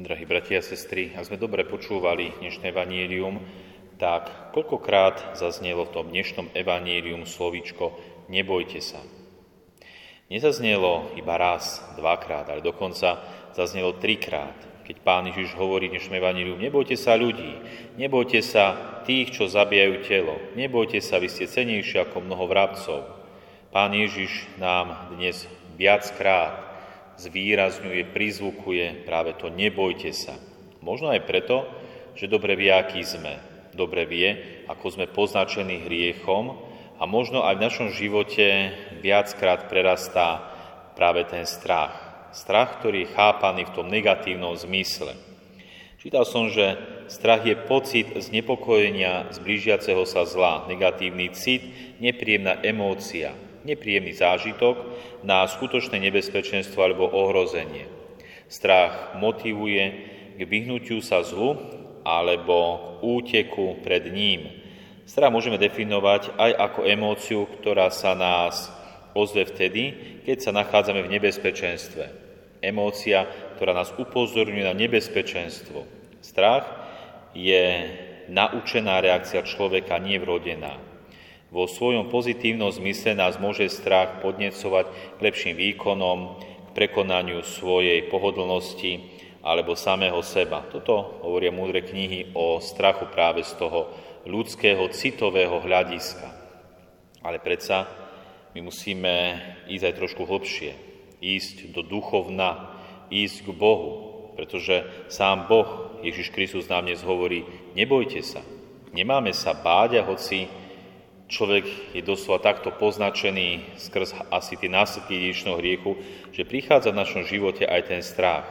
Drahí bratia a sestry, ak sme dobre počúvali dnešné evanílium, tak koľkokrát zaznelo v tom dnešnom evanílium slovíčko nebojte sa. Nezaznelo iba raz, dvakrát, ale dokonca zaznelo trikrát, keď pán Ježiš hovorí v dnešnom evaníliu, nebojte sa ľudí, nebojte sa tých, čo zabijajú telo, nebojte sa, vy ste cenejší ako mnoho vrabcov. Pán Ježiš nám dnes viackrát zvýrazňuje, prizvukuje práve to nebojte sa. Možno aj preto, že dobre vie, aký sme. Dobre vie, ako sme poznačení hriechom a možno aj v našom živote viackrát prerastá práve ten strach. Strach, ktorý je chápaný v tom negatívnom zmysle. Čítal som, že strach je pocit znepokojenia z blížiaceho sa zla, negatívny cit, nepríjemná emócia, nepríjemný zážitok na skutočné nebezpečenstvo alebo ohrozenie. Strach motivuje k vyhnutiu sa zlu alebo k úteku pred ním. Strach môžeme definovať aj ako emóciu, ktorá sa nás ozve vtedy, keď sa nachádzame v nebezpečenstve. Emócia, ktorá nás upozorňuje na nebezpečenstvo. Strach je naučená reakcia človeka, nie vrodená. Vo svojom pozitívnom zmysle nás môže strach podnecovať k lepším výkonom, k prekonaniu svojej pohodlnosti alebo samého seba. Toto hovoria múdre knihy o strachu práve z toho ľudského citového hľadiska. Ale predsa my musíme ísť aj trošku hlbšie, ísť do duchovna, ísť k Bohu, pretože sám Boh, Ježiš Kristus nám dnes hovorí, nebojte sa, nemáme sa báť a hoci človek je doslova takto poznačený skrz asi tie následky dedičného hriechu, že prichádza v našom živote aj ten strach.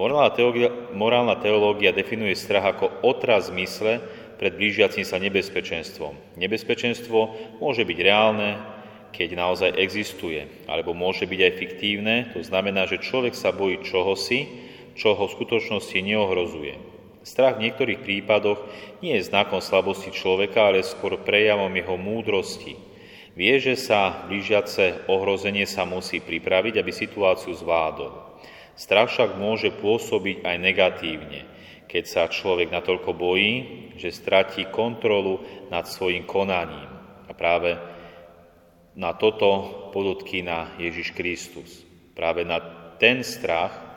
Morálna teológia, morálna teológia definuje strach ako otraz mysle pred blížiacim sa nebezpečenstvom. Nebezpečenstvo môže byť reálne, keď naozaj existuje, alebo môže byť aj fiktívne, to znamená, že človek sa bojí čohosi, čo ho v skutočnosti neohrozuje. Strach v niektorých prípadoch nie je znakom slabosti človeka, ale skôr prejavom jeho múdrosti. Vie, že sa blížiace ohrozenie sa musí pripraviť, aby situáciu zvládol. Strach však môže pôsobiť aj negatívne, keď sa človek natoľko bojí, že stratí kontrolu nad svojim konaním. A práve na toto podotkýna Ježiš Kristus. Práve na ten strach,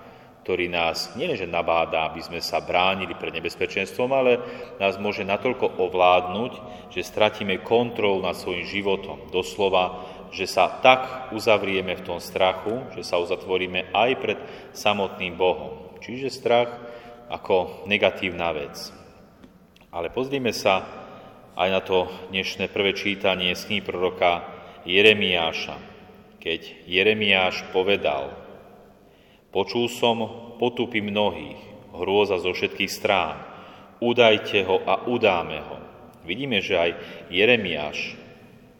ktorý nás nielenže nabáda, aby sme sa bránili pred nebezpečenstvom, ale nás môže natoľko ovládnuť, že stratíme kontrol nad svojim životom. Doslova, že sa tak uzavrieme v tom strachu, že sa uzatvoríme aj pred samotným Bohom. Čiže strach ako negatívna vec. Ale pozrime sa aj na to dnešné prvé čítanie z knihy proroka Jeremiáša, keď Jeremiáš povedal, Počul som potupy mnohých, hrôza zo všetkých strán. Udajte ho a udáme ho. Vidíme, že aj Jeremiáš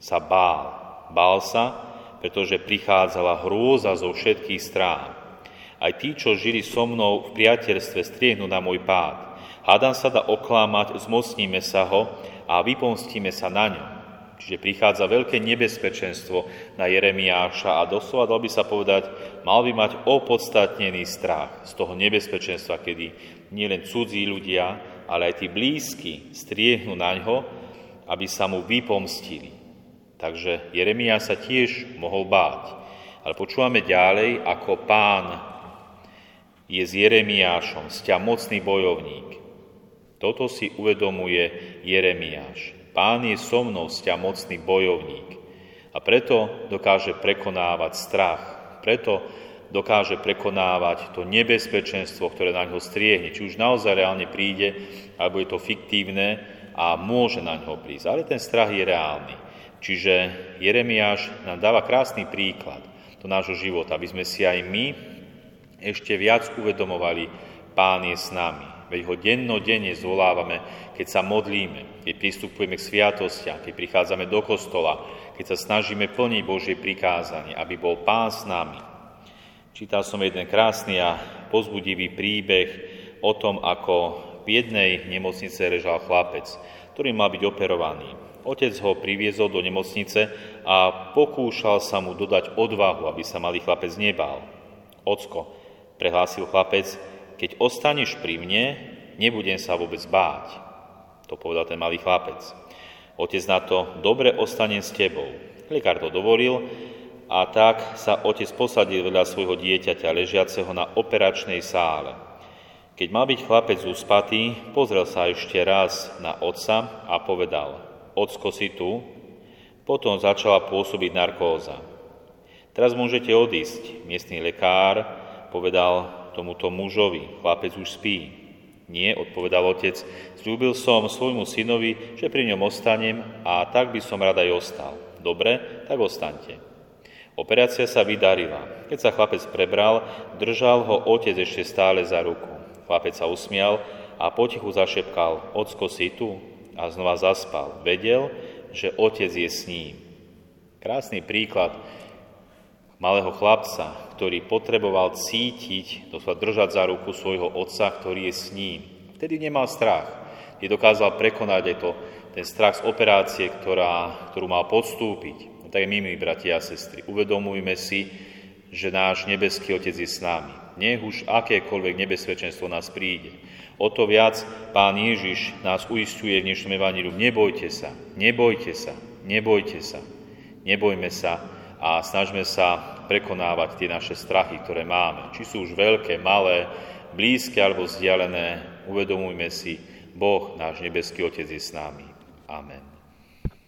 sa bál. Bál sa, pretože prichádzala hrôza zo všetkých strán. Aj tí, čo žili so mnou v priateľstve, striehnú na môj pád. Hádam sa dá oklamať, zmocníme sa ho a vypomstíme sa na ňom. Čiže prichádza veľké nebezpečenstvo na Jeremiáša a doslova dal by sa povedať, mal by mať opodstatnený strach z toho nebezpečenstva, kedy nielen cudzí ľudia, ale aj tí blízky striehnu na ňo, aby sa mu vypomstili. Takže Jeremiáš sa tiež mohol báť. Ale počúvame ďalej, ako pán je s Jeremiášom, sťa mocný bojovník. Toto si uvedomuje Jeremiáš. Pán je so mnou sťa mocný bojovník a preto dokáže prekonávať strach, preto dokáže prekonávať to nebezpečenstvo, ktoré na ňo striehne, či už naozaj reálne príde, alebo je to fiktívne a môže na ňo prísť. Ale ten strach je reálny. Čiže Jeremiáš nám dáva krásny príklad do nášho života, aby sme si aj my ešte viac uvedomovali, Pán je s nami. Veď ho dennodenne zvolávame, keď sa modlíme, keď pristupujeme k sviatostiam, keď prichádzame do kostola, keď sa snažíme plniť Božie prikázanie, aby bol Pán s nami. Čítal som jeden krásny a pozbudivý príbeh o tom, ako v jednej nemocnice ležal chlapec, ktorý mal byť operovaný. Otec ho priviezol do nemocnice a pokúšal sa mu dodať odvahu, aby sa malý chlapec nebál. Ocko, prehlásil chlapec, keď ostaneš pri mne, nebudem sa vôbec báť. To povedal ten malý chlapec. Otec na to, dobre ostanem s tebou. Lekár to dovolil a tak sa otec posadil vedľa svojho dieťaťa ležiaceho na operačnej sále. Keď mal byť chlapec uspatý, pozrel sa ešte raz na otca a povedal, ocko si tu? Potom začala pôsobiť narkóza. Teraz môžete odísť. Miestný lekár povedal tomuto mužovi, chlapec už spí. Nie, odpovedal otec, slúbil som svojmu synovi, že pri ňom ostanem a tak by som rada aj ostal. Dobre, tak ostaňte. Operácia sa vydarila. Keď sa chlapec prebral, držal ho otec ešte stále za ruku. Chlapec sa usmial a potichu zašepkal, ocko si tu? A znova zaspal. Vedel, že otec je s ním. Krásny príklad malého chlapca, ktorý potreboval cítiť, doslova držať za ruku svojho otca, ktorý je s ním. Vtedy nemal strach. Je dokázal prekonať aj to, ten strach z operácie, ktorá, ktorú mal podstúpiť tak my, milí bratia a sestry, uvedomujme si, že náš nebeský Otec je s nami. Nech už akékoľvek nebezpečenstvo nás príde. O to viac Pán Ježiš nás uistuje v dnešnom evaníliu. Nebojte sa, nebojte sa, nebojte sa, nebojme sa a snažme sa prekonávať tie naše strachy, ktoré máme. Či sú už veľké, malé, blízke alebo vzdialené, uvedomujme si, Boh, náš nebeský Otec je s nami. Amen.